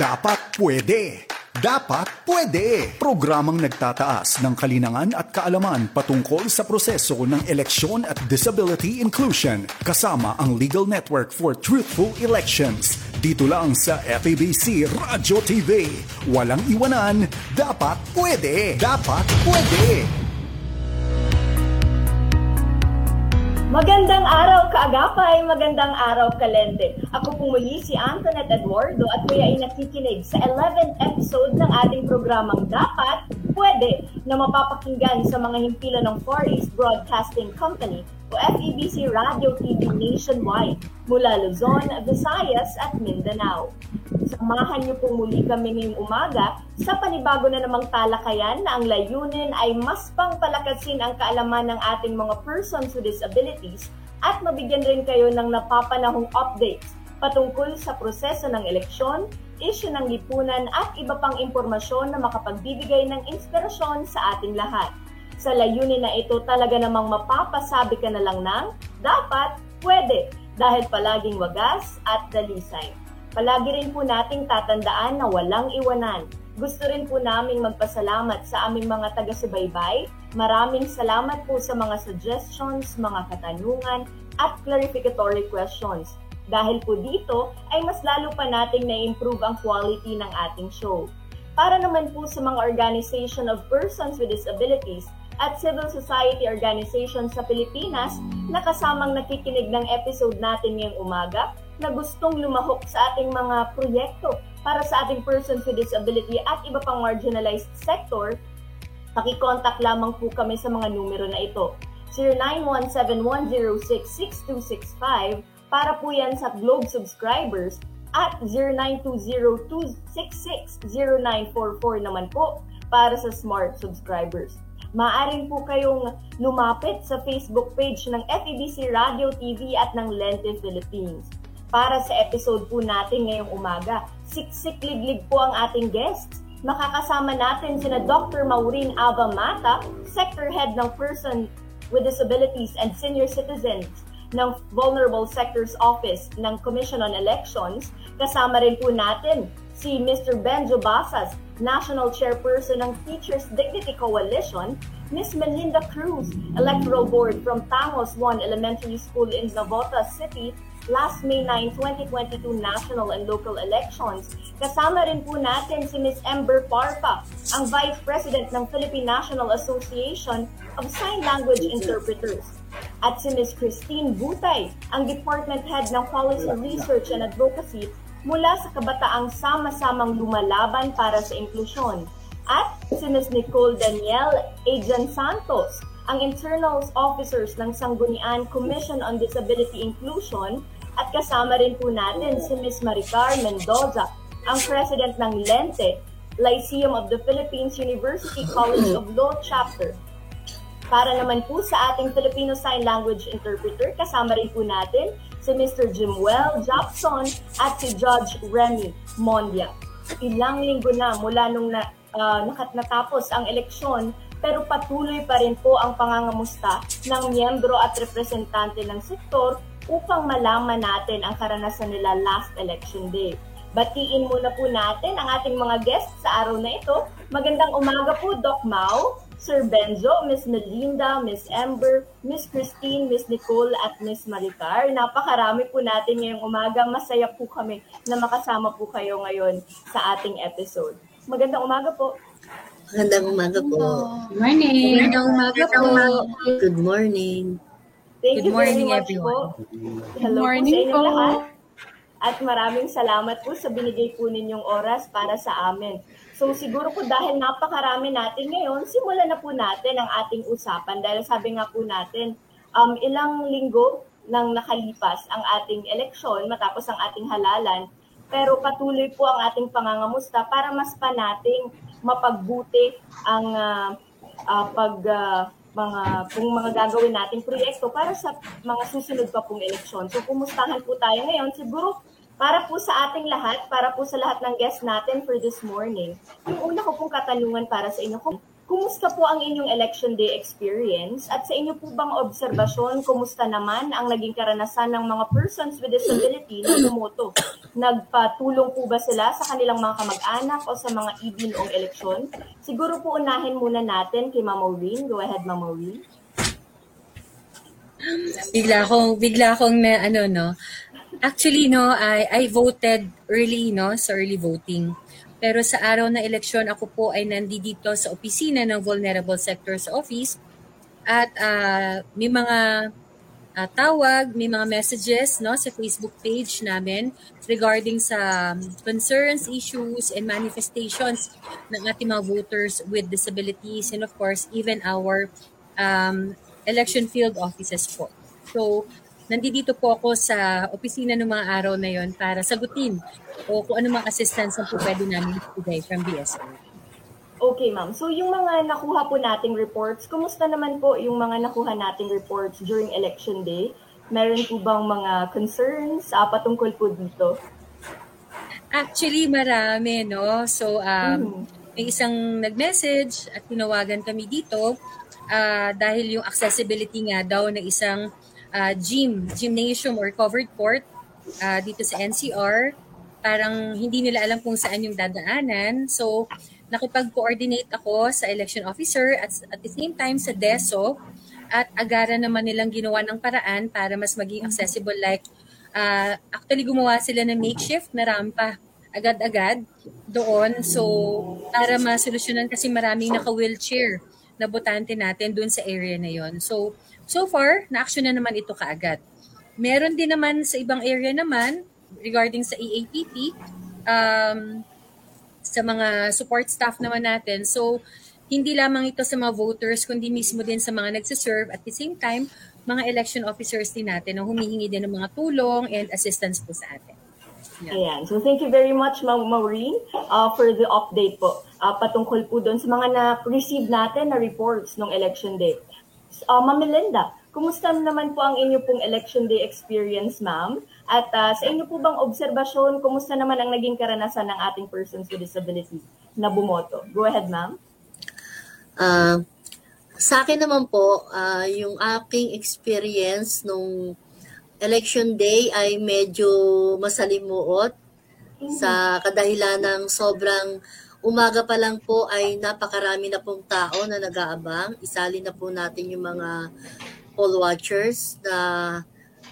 Dapat pwede. Dapat pwede. Programang nagtataas ng kalinangan at kaalaman patungkol sa proseso ng eleksyon at disability inclusion kasama ang Legal Network for Truthful Elections. Dito lang sa FABC Radio TV. Walang iwanan. Dapat pwede. Dapat pwede. Magandang araw kaagapay, magandang araw kalente. Ako po muli si Antoinette Eduardo at kuya ay nakikinig sa 11th episode ng ating programang Dapat Pwede na mapapakinggan sa mga himpilan ng Far East Broadcasting Company o FEBC Radio TV nationwide mula Luzon, Visayas at Mindanao. Samahan niyo po muli kami ngayong umaga sa panibago na namang talakayan na ang layunin ay mas pangpalakasin ang kaalaman ng ating mga persons with disabilities at mabigyan rin kayo ng napapanahong updates patungkol sa proseso ng eleksyon, issue ng lipunan at iba pang impormasyon na makapagbibigay ng inspirasyon sa ating lahat. Sa layunin na ito talaga namang mapapasabi ka na lang ng dapat, pwede, dahil palaging wagas at dalisay. Palagi rin po nating tatandaan na walang iwanan. Gusto rin po naming magpasalamat sa aming mga taga-subaybay. Maraming salamat po sa mga suggestions, mga katanungan, at clarificatory questions. Dahil po dito ay mas lalo pa nating na-improve ang quality ng ating show. Para naman po sa mga organization of persons with disabilities at civil society organizations sa Pilipinas na kasamang nakikinig ng episode natin ngayong umaga, na gustong lumahok sa ating mga proyekto para sa ating persons with disability at iba pang marginalized sector, pakicontact lamang po kami sa mga numero na ito. 0917-106-6265 para po yan sa Globe subscribers at 0920-266-0944 naman po para sa Smart subscribers. Maaring po kayong lumapit sa Facebook page ng FEBC Radio TV at ng Lente Philippines para sa episode po natin ngayong umaga. Siksik-liglig po ang ating guests. Makakasama natin sina Dr. Maureen Ava Mata, Sector Head ng Person with Disabilities and Senior Citizens ng Vulnerable Sectors Office ng Commission on Elections. Kasama rin po natin si Mr. Benjo Basas, National Chairperson ng Teachers Dignity Coalition, Ms. Melinda Cruz, Electoral Board from Tangos 1 Elementary School in Navotas City, last May 9, 2022 national and local elections. Kasama rin po natin si Ms. Ember Parpa, ang Vice President ng Philippine National Association of Sign Language Interpreters. At si Ms. Christine Butay, ang Department Head ng Policy Research and Advocacy mula sa kabataang sama-samang lumalaban para sa inklusyon. At si Ms. Nicole Danielle Ajan Santos, ang internal officers ng Sanggunian Commission on Disability Inclusion at kasama rin po natin si Ms. Maricar Mendoza, ang president ng LENTE, Lyceum of the Philippines University College of Law Chapter. Para naman po sa ating Filipino Sign Language Interpreter, kasama rin po natin si Mr. Jimwell Jobson at si Judge Remy Mondia. Ilang linggo na mula nung na, uh, natapos ang eleksyon pero patuloy pa rin po ang pangangamusta ng miyembro at representante ng sektor upang malaman natin ang karanasan nila last election day. Batiin muna po natin ang ating mga guests sa araw na ito. Magandang umaga po, Doc Mau, Sir Benzo, Miss Melinda, Miss Ember, Miss Christine, Miss Nicole, at Miss Maricar. Napakarami po natin ngayong umaga. Masaya po kami na makasama po kayo ngayon sa ating episode. Magandang umaga po. Magandang umaga po. Good morning. Magandang umaga po. Good morning. Thank Good you morning, very much everyone. po. Hello morning po sa inyong po. lahat. At maraming salamat po sa binigay po ninyong oras para sa amin. So siguro po dahil napakarami natin ngayon, simulan na po natin ang ating usapan. Dahil sabi nga po natin, um, ilang linggo nang nakalipas ang ating eleksyon matapos ang ating halalan. Pero patuloy po ang ating pangangamusta para mas pa nating mapagbuti ang uh, uh, pag uh, mga kung mga gagawin nating proyekto para sa mga susunod pa pong eleksyon. So kumustahan po tayo ngayon? Siguro para po sa ating lahat, para po sa lahat ng guests natin for this morning, yung una ko pong katanungan para sa inyo, kumusta po ang inyong election day experience? At sa inyo po bang obserbasyon, kumusta naman ang naging karanasan ng mga persons with disability na bumoto? Nagpatulong po ba sila sa kanilang mga kamag-anak o sa mga EB noong eleksyon? Siguro po unahin muna natin kay Mama Maureen. Go ahead, Mama Maureen. Bigla akong, bigla akong na, ano, no, Actually, no, I, I voted early, no, sa early voting. Pero sa araw na eleksyon, ako po ay nandito sa opisina ng Vulnerable Sectors Office at uh, may mga uh, tawag, may mga messages no, sa Facebook page namin regarding sa concerns, issues, and manifestations ng ating mga voters with disabilities and of course, even our um, election field offices po. So, nandito po ako sa opisina ng mga araw na yon para sagutin o kung ano mga assistance na po pwede namin ibigay from BSO. Okay, ma'am. So yung mga nakuha po nating reports, kumusta naman po yung mga nakuha nating reports during election day? Meron po bang mga concerns uh, patungkol po dito? Actually, marami, no? So, um, mm. may isang nag-message at tinawagan kami dito uh, dahil yung accessibility nga daw ng isang uh, gym, gymnasium or covered court uh, dito sa NCR. Parang hindi nila alam kung saan yung dadaanan. So, nakipag-coordinate ako sa election officer at at the same time sa DESO at agara naman nilang ginawa ng paraan para mas maging accessible like uh, actually gumawa sila ng makeshift na rampa agad-agad doon so para masolusyonan kasi maraming naka-wheelchair na botante natin doon sa area na yon so So far, na-action na naman ito kaagad. Meron din naman sa ibang area naman regarding sa EAPP, um, sa mga support staff naman natin. So, hindi lamang ito sa mga voters, kundi mismo din sa mga nagsiserve. At the same time, mga election officers din natin na humihingi din ng mga tulong and assistance po sa atin. Yeah. Ayan. So thank you very much, Ma'am Maureen, uh, for the update po. Uh, patungkol po doon sa mga na-receive natin na reports ng election day. Uh, Ma'am Melinda, kumusta naman po ang inyo pong election day experience, ma'am? At uh, sa inyo po bang obserbasyon, kumusta naman ang naging karanasan ng ating persons with disability na bumoto? Go ahead, ma'am. Uh, sa akin naman po, uh, yung aking experience nung election day ay medyo masalimuot mm-hmm. sa kadahilan ng sobrang Umaga pa lang po ay napakarami na pong tao na nag-aabang. Isali na po natin yung mga poll watchers na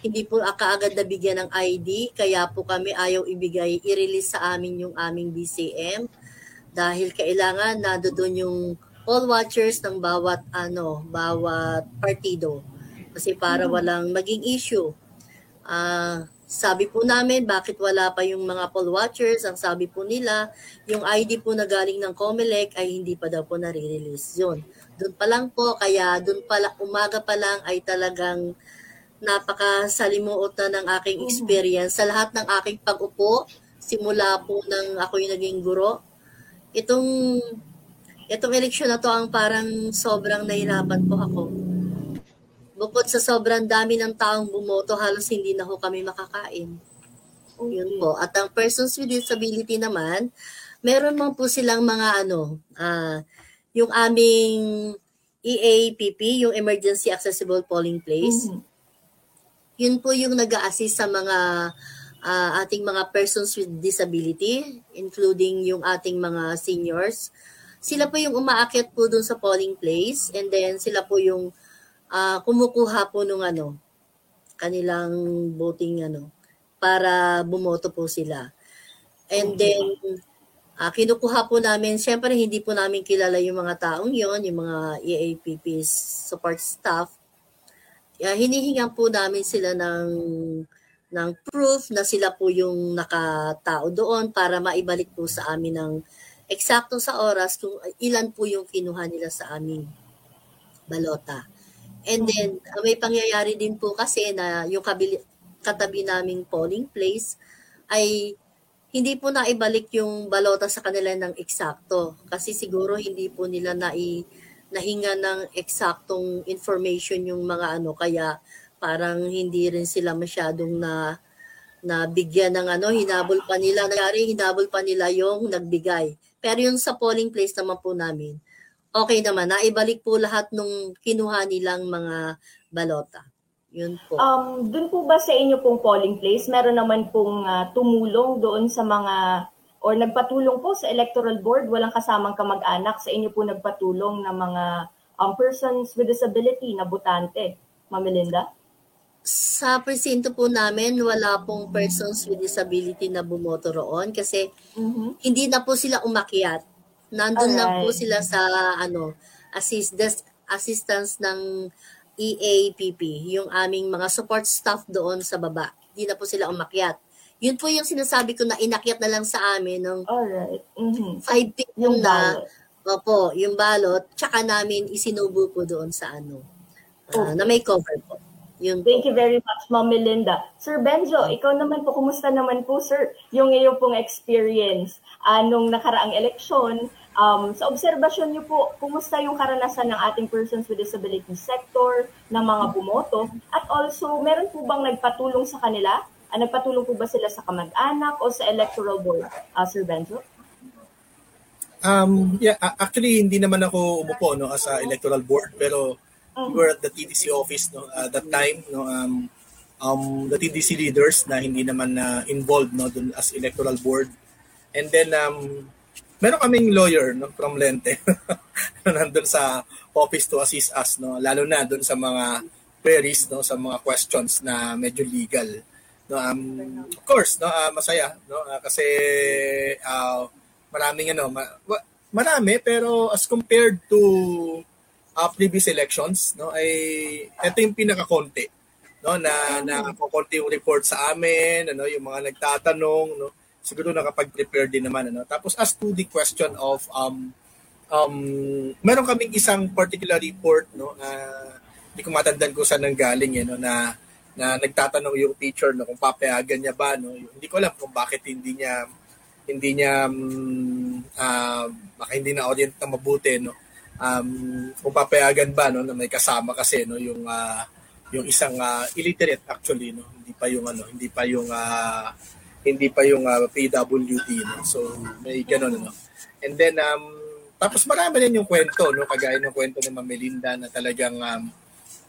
hindi po kaagad nabigyan ng ID kaya po kami ayaw ibigay i-release sa amin yung aming BCM dahil kailangan na doon yung poll watchers ng bawat ano bawat partido kasi para mm. walang maging issue. Ah uh, sabi po namin, bakit wala pa yung mga poll watchers? Ang sabi po nila, yung ID po na galing ng COMELEC ay hindi pa daw po nare-release. Yun. Doon pa lang po, kaya doon pa lang, umaga pa lang ay talagang napakasalimuot na ng aking mm-hmm. experience sa lahat ng aking pag-upo, simula po nang ako yung naging guro. Itong, itong eleksyon na to ang parang sobrang nahirapan po ako Bukod sa sobrang dami ng taong bumoto, halos hindi na ho kami makakain. Okay. Yun po. At ang persons with disability naman, meron man po silang mga ano, uh, yung aming EAPP, yung Emergency Accessible Polling Place. Mm-hmm. Yun po yung nag assist sa mga uh, ating mga persons with disability, including yung ating mga seniors. Sila po yung umaakyat po dun sa polling place and then sila po yung uh, kumukuha po nung ano, kanilang voting ano, para bumoto po sila. And then, uh, kinukuha po namin, syempre hindi po namin kilala yung mga taong yon yung mga EAPP support staff. Uh, hinihingan po namin sila ng ng proof na sila po yung nakatao doon para maibalik po sa amin ng eksakto sa oras kung ilan po yung kinuha nila sa aming balota. And then, uh, may pangyayari din po kasi na yung kabili, katabi naming polling place ay hindi po naibalik yung balota sa kanila ng eksakto. Kasi siguro hindi po nila nai, nahinga ng eksaktong information yung mga ano. Kaya parang hindi rin sila masyadong na na bigyan ng ano, hinabol pa nila. Nangyari, hinabol pa nila yung nagbigay. Pero yung sa polling place naman po namin, okay naman. Naibalik po lahat nung kinuha nilang mga balota. Yun po. Um, doon po ba sa inyo pong polling place, meron naman pong uh, tumulong doon sa mga or nagpatulong po sa electoral board, walang kasamang kamag-anak sa inyo po nagpatulong na mga um, persons with disability na butante, Ma'am Melinda? Sa presinto po namin, wala pong persons with disability na bumoto roon kasi mm-hmm. hindi na po sila umakyat. Nandun Alright. lang po sila sa ano, assist, assistance ng EAPP, yung aming mga support staff doon sa baba. Hindi na po sila umakyat. Yun po yung sinasabi ko na inakyat na lang sa amin ng Alright. Mm-hmm. 5 p.m. Yung na, opo, yung balot, tsaka namin isinubo po doon sa ano, uh, okay. na may cover po. Yun Thank you very much, Ma'am Melinda. Sir Benjo, ikaw naman po, kumusta naman po, sir, yung iyong pong experience uh, nung nakaraang eleksyon? Um, sa obserbasyon niyo po, kumusta yung karanasan ng ating persons with disability sector, ng mga bumoto? At also, meron po bang nagpatulong sa kanila Uh, nagpatulong po ba sila sa kamag-anak o sa electoral board, uh, Sir Benjo? Um, yeah, actually hindi naman ako umupo no as a electoral board pero. We were at the TDC office no at that time no um um the TDC leaders na hindi naman na uh, involved no dun as electoral board. And then um meron kaming lawyer no from Lente nandun sa office to assist us no lalo na dun sa mga queries no sa mga questions na medyo legal No, um, of course, no, uh, masaya, no, uh, kasi uh, maraming ano, ma- marami pero as compared to uh, previous elections, no, ay ito yung pinaka-konti, no, na na konti yung report sa amin, ano, yung mga nagtatanong, no, siguro nakapag-prepare din naman, ano. Tapos as to the question of um um meron kaming isang particular report, no, uh, hindi ko matandaan kung saan nang galing, eh, no, na na nagtatanong yung teacher no kung papayagan niya ba no. Hindi ko alam kung bakit hindi niya hindi niya um, uh, baka hindi na orient na mabuti no um, kung papayagan ba no na may kasama kasi no yung uh, yung isang uh, illiterate actually no hindi pa yung ano hindi pa yung uh, hindi pa yung uh, PWD no. So may ganun no. And then um tapos marami din yung kwento no kagaya ng kwento ni Melinda na talagang um,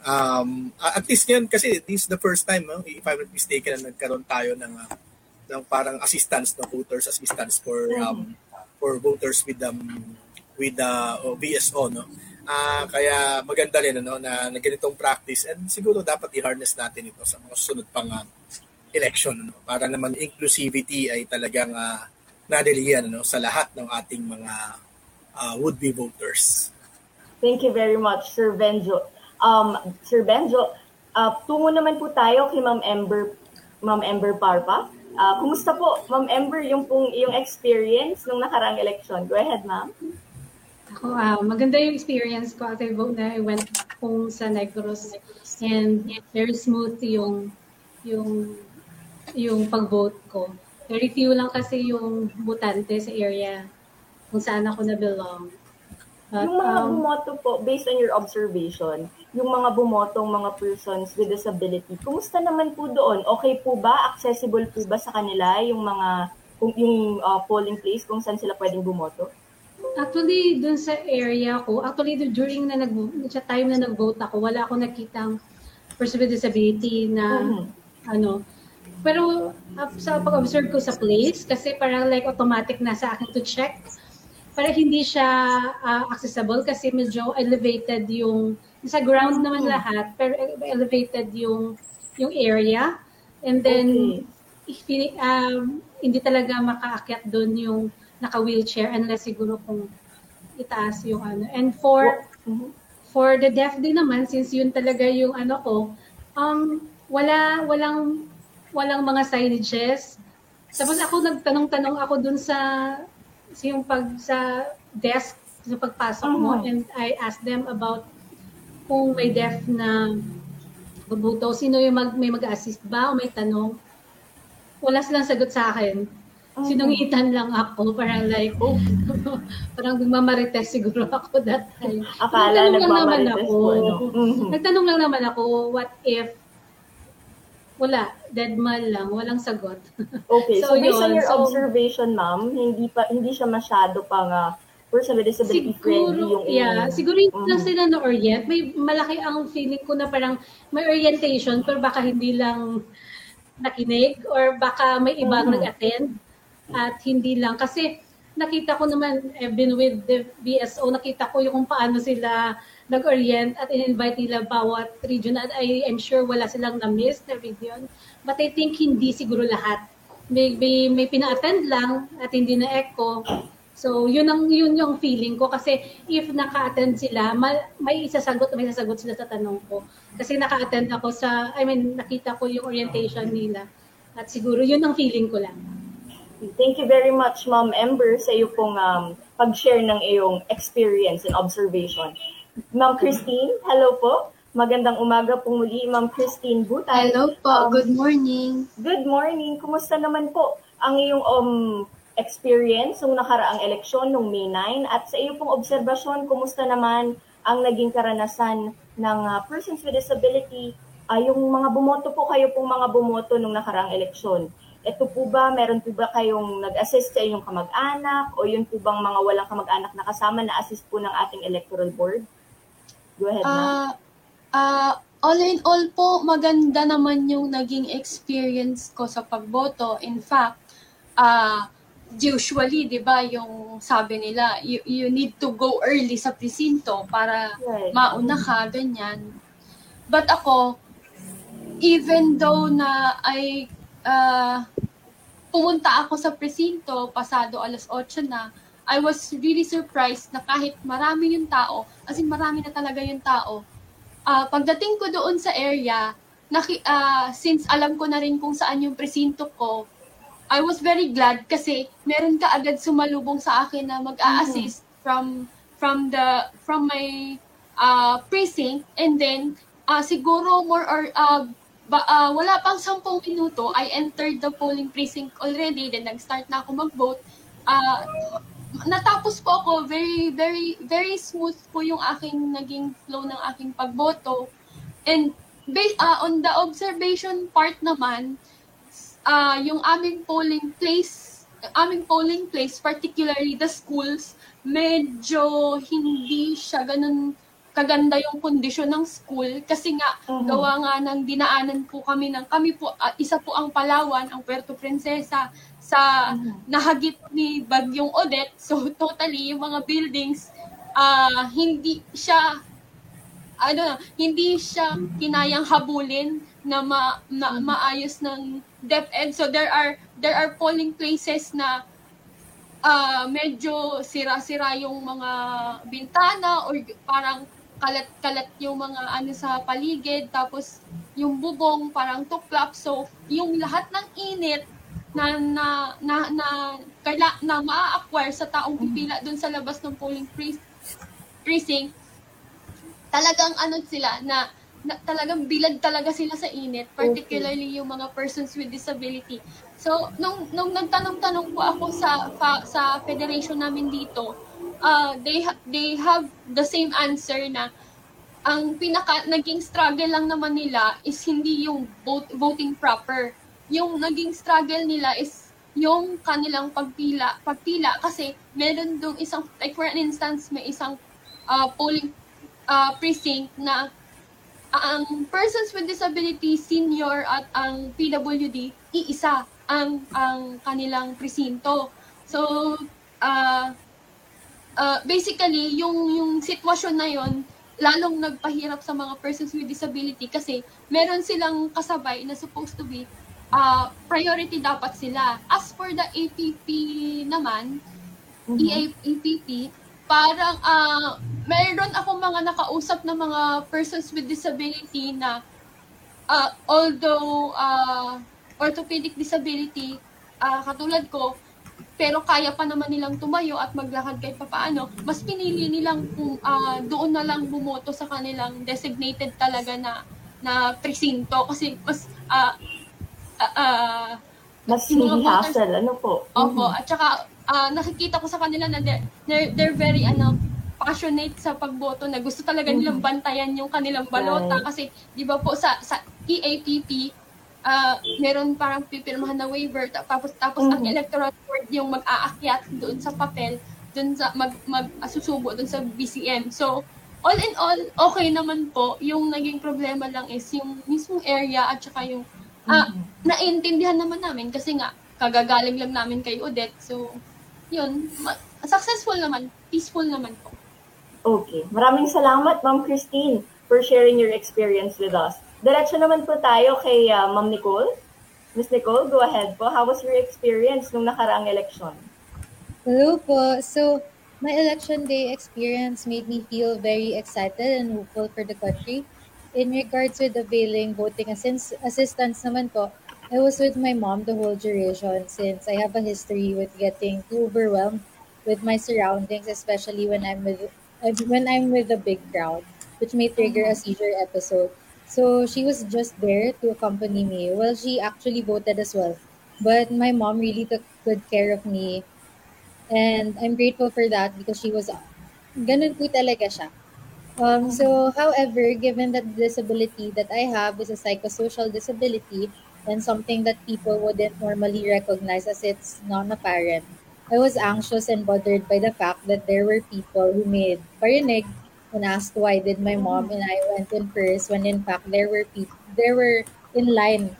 um, at least ngayon kasi this is the first time, no, if I'm not mistaken, na nagkaroon tayo ng, uh, ng parang assistance, no, voters assistance for um, for voters with um, with the uh, VSO, no. Uh, kaya maganda rin ano, na, na ganitong practice and siguro dapat i-harness natin ito sa mga sunod pang uh, election no, para naman inclusivity ay talagang uh, nadilihan no, sa lahat ng ating mga uh, would-be voters. Thank you very much, Sir Benjo um, Sir Benjo, uh, tungo naman po tayo kay Ma'am Ember, Ma'am Ember Parpa. Uh, kumusta po, Ma'am Ember, yung pong yung experience nung nakaraang election? Go ahead, Ma'am. Ako, uh, maganda yung experience ko at I vote na I went home sa Negros and very smooth yung yung yung pag-vote ko. Very few lang kasi yung butante sa area kung saan ako na belong. But, yung mga um, bumoto po, based on your observation, yung mga bumotong mga persons with disability, kumusta naman po doon? Okay po ba? Accessible po ba sa kanila yung mga yung uh, polling place kung saan sila pwedeng bumoto? Actually, dun sa area ko, actually during na nag sa time na nag-vote ako, wala akong nakitang person with disability na mm-hmm. ano. Pero uh, sa pag-observe ko sa place, kasi parang like automatic na sa akin to check para hindi siya uh, accessible kasi medyo elevated yung sa ground naman hmm. lahat pero elevated yung yung area and then okay. um, hindi talaga makaakyat doon yung naka-wheelchair unless siguro kung itaas yung ano and for for the deaf din naman since yun talaga yung ano ko um wala walang walang mga signages tapos ako nagtanong-tanong ako dun sa yung pag sa desk sa pagpasok mo uh-huh. and I asked them about kung may deaf na bubuto, sino yung mag, may mag-assist ba o may tanong. Wala silang sagot sa akin. Sinungitan lang ako, parang like, oh, parang mamarites siguro ako that time. Akala Nagtanong lang naman ako. Ano? Mm-hmm. Nagtanong lang naman ako, what if wala, dead man lang, walang sagot. Okay, so, so based yun, on your so, observation, ma'am, hindi pa hindi siya masyado pang uh, person with disability friendly yung Siguro, yeah, inyong- siguro hindi lang Mhm. sila na-orient. May malaki ang feeling ko na parang may orientation pero baka hindi lang nakinig or baka may ibang Mhm. nag-attend at hindi lang. Kasi nakita ko naman, I've been with the BSO, nakita ko yung kung paano sila nag-orient at in-invite nila bawat region at I am sure wala silang na-miss na region. But I think hindi siguro lahat. May, may, may pina-attend lang at hindi na-echo. So, yun ang yun yung feeling ko kasi if naka-attend sila, ma- may isasagot may sasagot sila sa tanong ko. Kasi naka-attend ako sa I mean, nakita ko yung orientation nila. At siguro yun ang feeling ko lang. Thank you very much, Ma'am Ember, sa iyo pong um, pag-share ng iyong experience and observation. Ma'am Christine, hello po. Magandang umaga po muli, Ma'am Christine Butay. Hello po, Um, good morning. Good morning. Kumusta naman po ang iyong um, experience nung nakaraang eleksyon nung May 9 at sa iyo pong obserbasyon, kumusta naman ang naging karanasan ng uh, persons with disability, ay yung mga bumoto po kayo pong mga bumoto nung nakaraang eleksyon. Ito po ba, meron po ba kayong nag-assist sa inyong kamag-anak o yun po bang mga walang kamag-anak na kasama na assist po ng ating electoral board? Go ahead, ma'am. Ah, ah, all in all po, maganda naman yung naging experience ko sa pagboto. In fact, ah, usually, di ba, yung sabi nila, you, you need to go early sa presinto para Right. mauna ka, ganyan. But ako, even though na ay ah, pumunta ako sa presinto, pasado alas 8 na, I was really surprised na kahit marami yung tao, as in marami na talaga yung tao, ah, pagdating ko doon sa area, naki, ah, since alam ko na rin kung saan yung presinto ko, I was very glad kasi meron ka agad sumalubong sa akin na mag-a-assist from from the from my uh, precinct. And then uh, siguro more or uh, ba, uh, wala pang 10 minuto I entered the polling precinct already then nag-start na ako mag-vote. Uh, natapos po ako very very very smooth po yung aking naging flow ng aking pagboto. And based uh, on the observation part naman ah yung aming polling place, aming polling place, particularly the schools, medyo hindi siya ganun kaganda yung kondisyon ng school kasi nga Mhm. gawa nga ng dinaanan po kami ng kami po ah, isa po ang Palawan, ang Puerto Princesa sa Mhm. nahagip ni Bagyong Odette. So totally yung mga buildings ah hindi siya ano na, hindi siya kinayang habulin na, ma, na maayos ng DepEd. So there are there are polling places na ah medyo sira-sira yung mga bintana or parang kalat-kalat yung mga ano sa paligid tapos yung bubong parang tuklap. So yung lahat ng init na na na na, kaila, na maa-acquire sa taong pipila doon sa labas ng polling pre- precinct talagang ano sila na, na talagang bilad talaga sila sa init particularly yung mga persons with disability. So nung nung nagtanong-tanong po ako sa fa, sa federation namin dito uh, they they have the same answer na ang pinaka naging struggle lang naman nila is hindi yung vote, voting proper yung naging struggle nila is yung kanilang pagpila pagpila kasi meron dong isang like for an instance may isang uh, polling uh, precinct na ang persons with disability senior at ang PWD iisa ang ang kanilang presinto. So uh, uh, basically yung yung sitwasyon na yon lalong nagpahirap sa mga persons with disability kasi meron silang kasabay na supposed to be uh, priority dapat sila. As for the APP naman, E EAPP, parang ah meron ako mga nakausap na mga persons with disability na ah, although ah, orthopedic disability ah, katulad ko, pero kaya pa naman nilang tumayo at maglakad kahit papaano, mas pinili nilang kung ah, doon na lang bumoto sa kanilang designated talaga na na presinto kasi mas ah, ah, ah, Mas hindi hassle, ano po? Opo, at saka ah, nakikita ko sa kanila na they're, they're, they're very ano, passionate sa pagboto na gusto talaga nilang bantayan yung kanilang balota Right. kasi 'di ba po sa sa EAPP ah meron parang pipirmahan na waiver ta- tapos tapos ang Mhm. electoral board yung mag-aakyat doon sa papel dun sa mag, mag susubo dun sa BCM. So, all in all, okay naman po. Yung naging problema lang is yung mismong area at saka yung ah, Mm-hmm. naintindihan naman namin kasi nga kagagaling lang namin kay Odette. So, yun, ma- successful naman, peaceful naman po. Okay. Maraming salamat, Ma'am Christine, for sharing your experience with us. Diretso naman po tayo kay uh, Ma'am Nicole. Miss Nicole, go ahead po. How was your experience nung nakaraang election? Hello po. So, my election day experience made me feel very excited and hopeful for the country. In regards with availing voting assist- assistance naman po, I was with my mom the whole duration since I have a history with getting too overwhelmed with my surroundings, especially when I'm with when I'm with a big crowd, which may trigger a seizure episode. So she was just there to accompany me. Well, she actually voted as well, but my mom really took good care of me and I'm grateful for that because she was ganun po talaga siya. Um, so, however, given that the disability that I have is a psychosocial disability and something that people wouldn't normally recognize as it's non-apparent, I was anxious and bothered by the fact that there were people who made parinig and asked why did my mom and I went in first when in fact there were people there were in line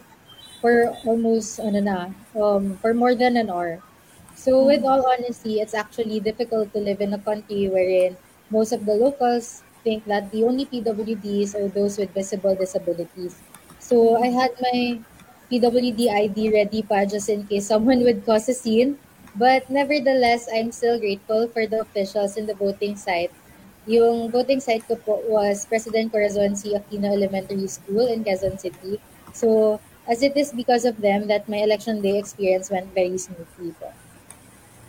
for almost ano na, um, for more than an hour. So, with all honesty, it's actually difficult to live in a country wherein most of the locals think that the only PWDs are those with visible disabilities. So, I had my PWD ID ready pa just in case someone would cause a scene. But nevertheless, I'm still grateful for the officials in the voting site. Yung voting site ko po was President Corazon C. Aquino Elementary School in Quezon City. So, as it is because of them that my election day experience went very smoothly po.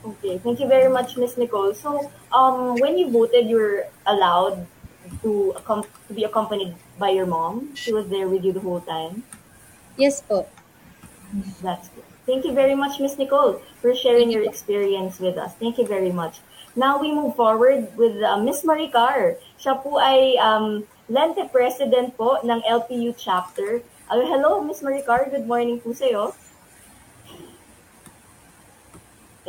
Okay, thank you very much, Miss Nicole. So, um, when you voted, you were allowed to, accom- to be accompanied by your mom. She was there with you the whole time. Yes po. That's good. Thank you very much, Miss Nicole, for sharing your experience with us. Thank you very much. Now we move forward with uh, Miss Maricar. Siya po ay um, Lente President po ng LPU chapter. Uh, hello, Miss Maricar. Good morning po sa'yo.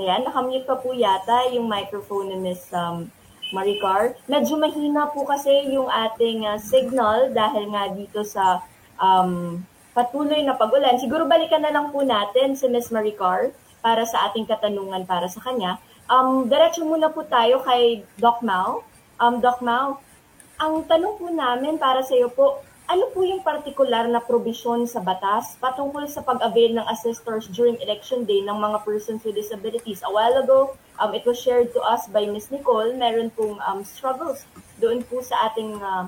Ayan, nakamute pa po yata yung microphone ni Miss um, Maricar. Medyo mahina po kasi yung ating uh, signal dahil nga dito sa um, patuloy na pag-ulan. Siguro balikan na lang po natin si Miss Maricar para sa ating katanungan para sa kanya. Um, diretso muna po tayo kay Doc Mau. Um, Doc Mau, ang tanong po namin para sa iyo po, ano po yung partikular na probisyon sa batas patungkol sa pag-avail ng assistors during election day ng mga persons with disabilities? A while ago, um, it was shared to us by Ms. Nicole, meron pong um, struggles doon po sa ating uh,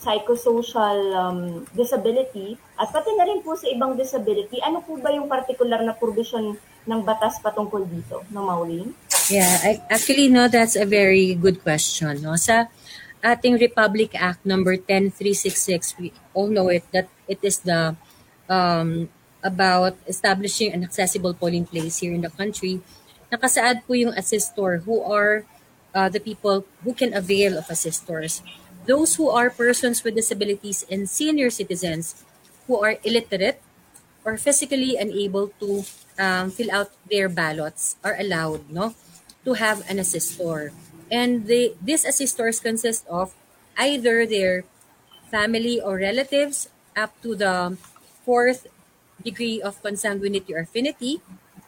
psychosocial um, disability at pati na rin po sa ibang disability. Ano po ba yung particular na provision ng batas patungkol dito, no, Maureen? Yeah, I, actually, no, that's a very good question. No? Sa ating Republic Act number 10366, we all know it, that it is the um, about establishing an accessible polling place here in the country. Nakasaad po yung assistor who are uh, the people who can avail of assistors. Those who are persons with disabilities and senior citizens who are illiterate or physically unable to um, fill out their ballots are allowed no to have an assistor. And they, these assistors consist of either their family or relatives up to the fourth degree of consanguinity or affinity.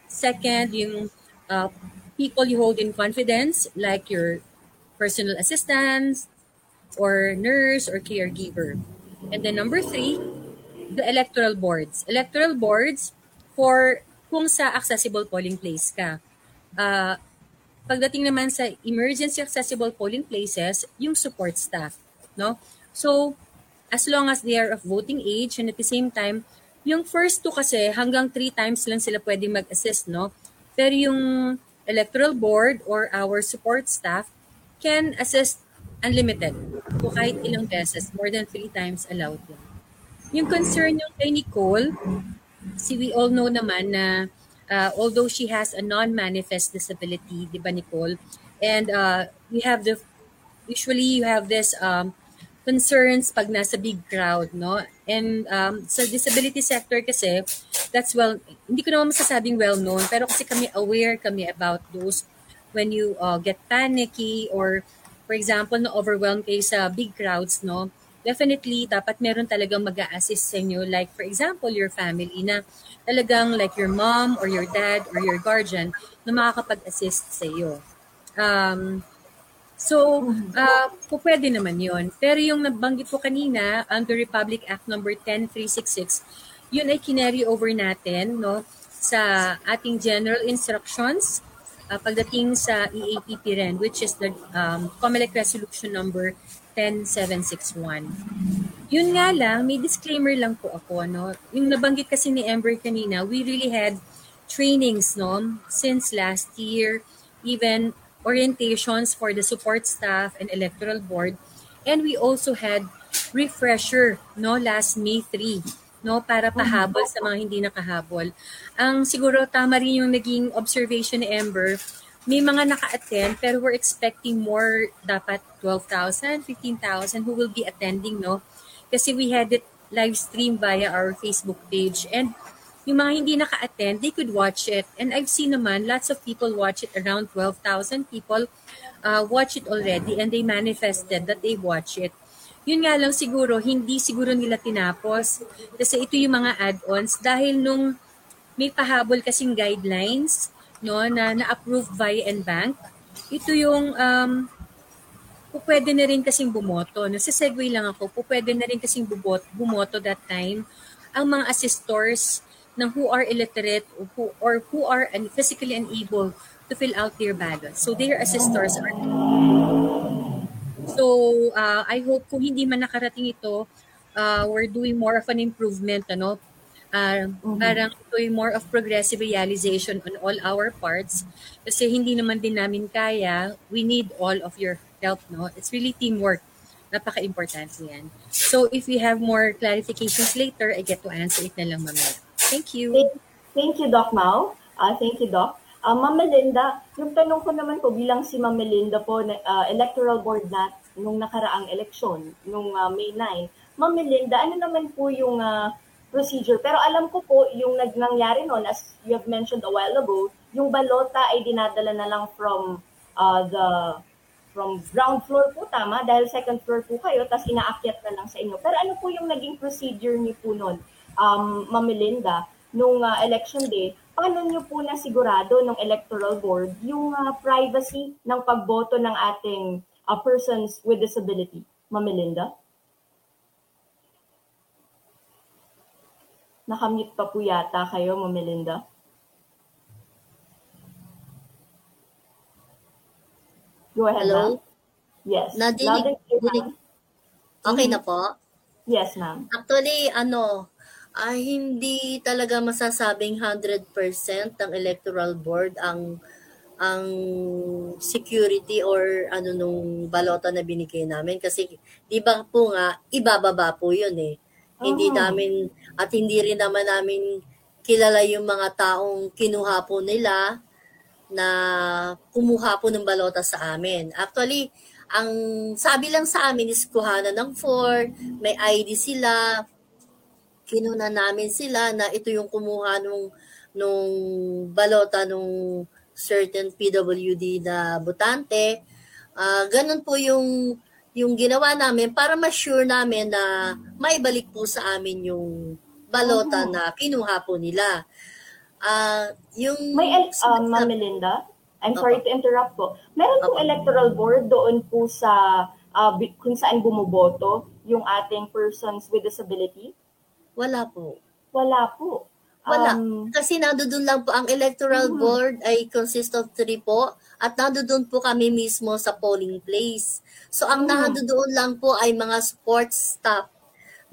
Second yung uh, people you hold in confidence like your personal assistants or nurse or caregiver. And then number three the electoral boards. Electoral boards for kung sa accessible polling place ka. Uh, pagdating naman sa emergency accessible polling places, yung support staff. No? So, as long as they are of voting age and at the same time, yung first two kasi hanggang three times lang sila pwedeng mag-assist. No? Pero yung electoral board or our support staff can assist unlimited. So kahit ilang beses, more than three times allowed yun. Yung concern yung kay Nicole, see, we all know naman na uh, although she has a non-manifest disability, di ba Nicole? And uh, we have the, usually you have this um, concerns pag nasa big crowd, no? And um, sa disability sector kasi, that's well, hindi ko naman masasabing well known, pero kasi kami aware kami about those when you uh, get panicky or for example, na overwhelmed kayo sa big crowds, no? Definitely, dapat meron talagang mag assist sa inyo. Like, for example, your family na talagang like your mom or your dad or your guardian na makakapag-assist sa iyo. Um, so, uh, pwede naman yon Pero yung nabanggit ko kanina, under Republic Act number 10366, yun ay kinary over natin no, sa ating general instructions uh, pagdating sa EAPP rin, which is the um, COMELEC Resolution number 10761. Yun nga lang, may disclaimer lang po ako. No? Yung nabanggit kasi ni Ember kanina, we really had trainings no, since last year, even orientations for the support staff and electoral board. And we also had refresher no last May 3 no para pahabol sa mga hindi nakahabol. Ang siguro tama rin yung naging observation ni Ember may mga naka-attend pero we're expecting more dapat 12,000, 15,000 who will be attending, no? Kasi we had it live stream via our Facebook page and yung mga hindi naka-attend, they could watch it. And I've seen naman, lots of people watch it. Around 12,000 people uh, watch it already and they manifested that they watch it. Yun nga lang siguro, hindi siguro nila tinapos. Kasi ito yung mga add-ons dahil nung may pahabol kasing guidelines, no, na na-approve via NBank. Ito yung um, pwede na rin kasing bumoto. Nasa-segue lang ako, pwede na rin kasing bumoto, bumoto that time ang mga assistors ng who are illiterate or who, or who are physically unable to fill out their ballot. So their assistors are So uh, I hope kung hindi man nakarating ito, uh, we're doing more of an improvement ano Uh, mm-hmm. Parang ito yung more of progressive realization on all our parts. Kasi hindi naman din namin kaya. We need all of your help. no It's really teamwork. Napaka-importante yan. So if we have more clarifications later, I get to answer it na lang mamaya. Thank you. Thank, thank you, Doc Mau. Uh, thank you, Doc. Uh, Ma'am Melinda, yung tanong ko naman po bilang si Ma'am Melinda po, uh, electoral board na nung nakaraang eleksyon, nung uh, May 9. Ma'am Melinda, ano naman po yung uh, procedure. Pero alam ko po, yung nangyari noon, as you have mentioned a while ago, yung balota ay dinadala na lang from uh, the from ground floor po, tama? Dahil second floor po kayo, tapos inaakyat na lang sa inyo. Pero ano po yung naging procedure niyo po noon, um, Ma'am Melinda, nung uh, election day, paano niyo po na sigurado ng electoral board yung uh, privacy ng pagboto ng ating uh, persons with disability? Ma'am Melinda? Nakamute pa po yata kayo, Ma'am Melinda. Go ahead, Hello? ma'am. Yes. Nadinig, dinig, okay na po? Yes, ma'am. Actually, ano, ay hindi talaga masasabing 100% ng electoral board ang ang security or ano nung balota na binigay namin kasi 'di ba po nga ibababa po 'yun eh. Hindi namin at hindi rin naman namin kilala yung mga taong kinuha po nila na kumuha po ng balota sa amin. Actually, ang sabi lang sa amin is kuhanan ng Ford, may ID sila, kinuna namin sila na ito yung kumuha nung, nung balota nung certain PWD na butante. Uh, ganun po yung yung ginawa namin para ma-sure namin na maibalik po sa amin yung balota oh. na kinuha po nila. Uh, yung May um, Ma'am Melinda, I'm sorry okay. to interrupt po. Meron okay. electoral board doon po sa uh, kung saan bumoboto yung ating persons with disability? Wala po. Wala po. Wala. Um, Kasi nandoon lang po, ang electoral uh-huh. board ay consist of three po at nandoon po kami mismo sa polling place. So ang uh-huh. nandoon lang po ay mga sports staff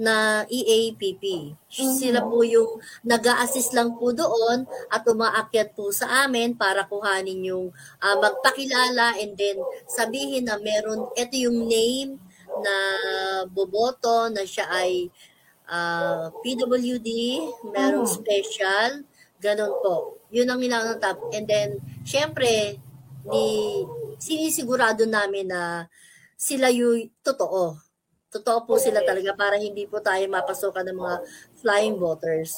na EAPP. Uh-huh. Sila po yung nag assist lang po doon at umaakyat po sa amin para kuhanin yung uh, magpakilala and then sabihin na meron, ito yung name na boboto na siya ay uh, ah, PWD, merong oh. special, ganun po. Yun ang inanatap. And then, syempre, ni, sinisigurado namin na sila yung totoo. Totoo po sila talaga para hindi po tayo mapasukan ng mga flying voters.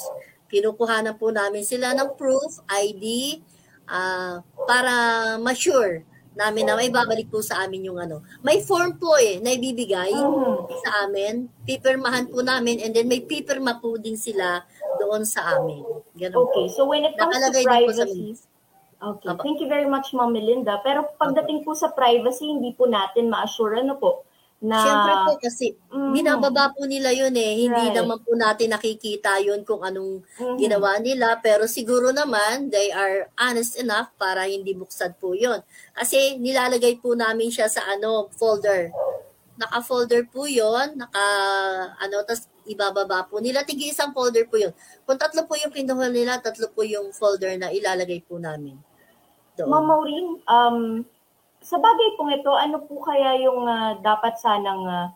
Kinukuha na po namin sila ng proof, ID, ah, para ma-sure namin na may babalik po sa amin yung ano. May form po eh, na ibibigay sa amin. Pipirmahan po namin and then may pipirma po din sila doon sa amin. Ganun Okay, so when it comes to Nakalagay po sa privacy. Okay, thank you very much, Ma'am Melinda. Pero pagdating po sa privacy, hindi po natin ma-assure ano po, na... Siyempre po kasi Mhm. binababa po nila yun eh. Hindi Right. naman po natin nakikita yun kung anong Mhm. ginawa nila. Pero siguro naman, they are honest enough para hindi buksad po yun. Kasi nilalagay po namin siya sa ano, folder. Naka-folder po yun. Naka, ano, tas ibababa po nila. Tigi isang folder po yun. Kung tatlo po yung kinuha nila, tatlo po yung folder na ilalagay po namin. Doon. Ma'am Maureen, um, sa bagay pong ito, ano po kaya yung ah, dapat sanang ah,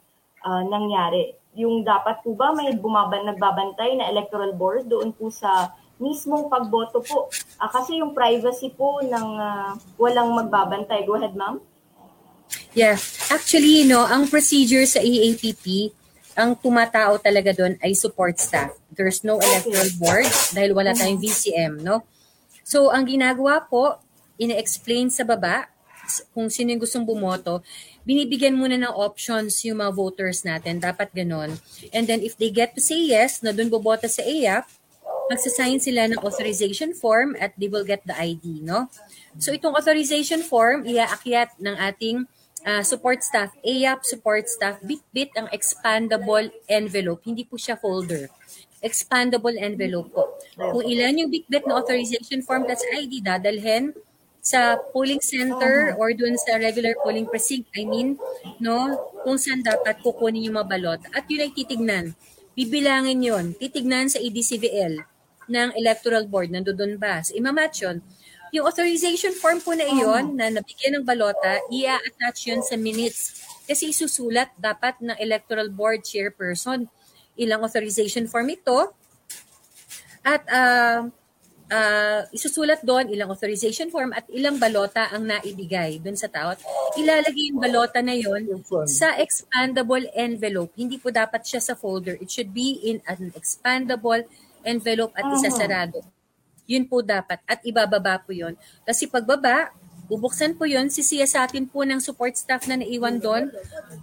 ah, nangyari? Yung dapat po ba may bumaban, nagbabantay na electoral board doon po sa mismong pagboto po? Ah, kasi yung privacy po ng ah, walang magbabantay. Go ahead, ma'am. Yeah. Actually, no, ang procedure sa EAPP, ang tumatao talaga doon ay support staff. There's no electoral board dahil wala tayong VCM, no? So, ang ginagawa po, ina-explain sa baba kung sino yung gustong bumoto, binibigyan muna ng options yung mga voters natin. Dapat ganon. And then, if they get to say yes, na doon boboto sa AYAP, magsasign sila ng authorization form at they will get the ID, no? So itong authorization form, iaakyat ng ating ah, support staff, AYAP support staff, bit-bit ang expandable envelope. Hindi po siya folder. Expandable envelope po. Kung ilan yung bit-bit na authorization form, that's ID, dadalhin sa polling center or dun sa regular polling precinct, I mean, no, kung saan dapat kukunin yung mga balot. At yun ay titignan. Bibilangin yon titignan sa EDCVL ng electoral board, nandoon ba? So, imamatch yun. Yung authorization form po na iyon, na nabigyan ng balota, i-attach yun sa minutes. Kasi isusulat dapat ng electoral board chairperson ilang authorization form ito at ah, ah, isusulat doon ilang authorization form at ilang balota ang naibigay doon sa tao. At Ilalagay yung balota na yon sa expandable envelope. Hindi po dapat siya sa folder. It should be in an expandable envelope at isasarado. Yun po dapat. At ibababa po yun. Kasi pagbaba, bubuksan po yun, sisiyasatin po ng support staff na naiwan doon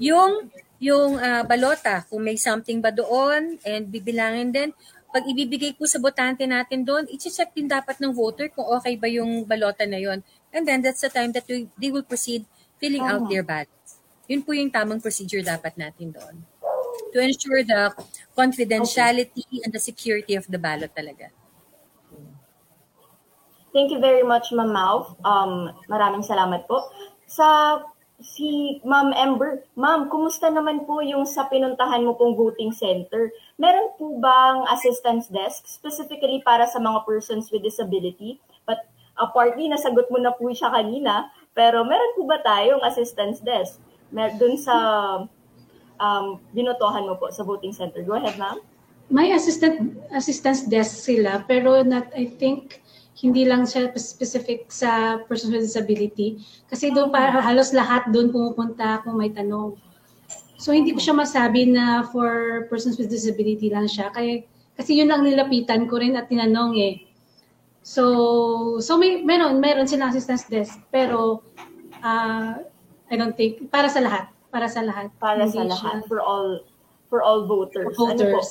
yung yung ah, balota, kung may something ba doon, and bibilangin din. Pag ibibigay po sa botante natin doon, i-check din dapat ng voter kung okay ba yung balota na yon. And then that's the time that we- they will proceed filling out their ballots. Yun po yung tamang procedure dapat natin doon. To ensure the confidentiality and the security of the ballot talaga. Thank you very much, Ma'am Mauv. Um, maraming salamat po. Sa si Ma'am Ember, Ma'am, kumusta naman po yung sa pinuntahan mo pong voting center? Meron po bang assistance desk specifically para sa mga persons with disability? But apparently, nasagot mo na po siya kanina, pero meron po ba tayong assistance desk? Mer dun sa um, binotohan mo po sa voting center. Go ahead, Ma'am. May assistant assistance desk sila pero not I think hindi lang siya specific sa persons with disability kasi doon para halos lahat doon pumupunta kung may tanong. So hindi ko siya masabi na for persons with disability lang siya kaya kasi yun lang nilapitan ko rin at tinanong eh. So so may meron meron silang assistance desk pero ah, I don't think para sa lahat, para sa lahat. Para Hindi sa siya lahat, for all for all voters. for Ano po?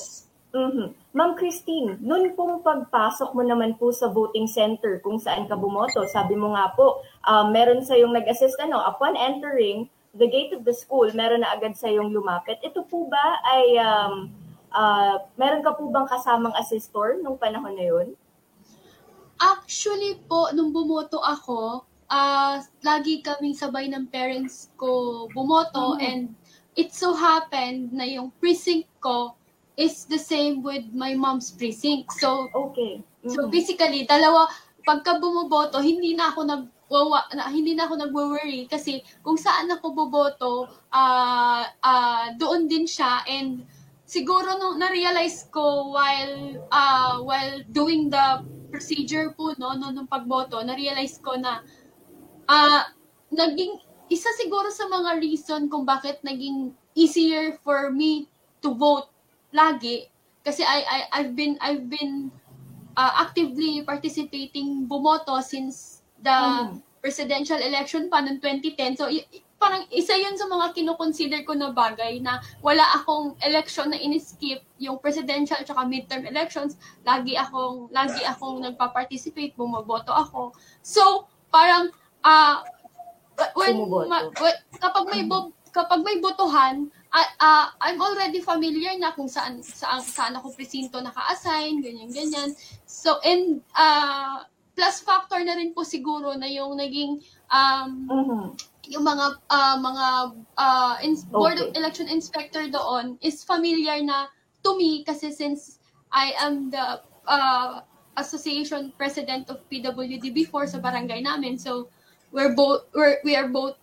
Mhm. Ma'am Christine, noon pong pagpasok mo naman po sa voting center kung saan ka bumoto, sabi mo nga po, um, meron sa yung nag-assist ano, upon entering the gate of the school, meron na agad sa yung lumapit. Ito po ba ay um, ah, meron ka po bang kasamang assistor nung panahon na yun? Actually po, nung bumoto ako, ah lagi kaming sabay ng parents ko bumoto and it so happened na yung precinct ko is the same with my mom's precinct. So, Okay. so Mhm. basically, dalawa, pagka bumoboto, hindi na ako nag na, hindi na ako nagwo-worry kasi kung saan ako boboto, ah ah doon din siya and siguro nung na-realize ko while ah while doing the procedure po no, no nung pagboto, na-realize ko na ah naging isa siguro sa mga reason kung bakit naging easier for me to vote lagi kasi I, I I've been I've been uh, actively participating bumoto since the presidential election pa noong 2010. So, y- parang isa yun sa mga kinoconsider ko na bagay na wala akong election na in-skip, yung presidential at midterm elections, lagi akong, lagi akong nagpa-participate, bumoboto ako. So, parang, ah, when, ma- when- kapag may bo- kapag may botohan, ah, ah, I'm already familiar na kung saan saan, saan ako presinto naka-assign, ganyan ganyan. So and ah, plus factor na rin po siguro na yung naging um, Mhm. yung mga ah, mga ah, ins- board of Okay. election inspector doon is familiar na to me kasi since I am the uh, association president of PWD before sa barangay namin so we're both we're, we are both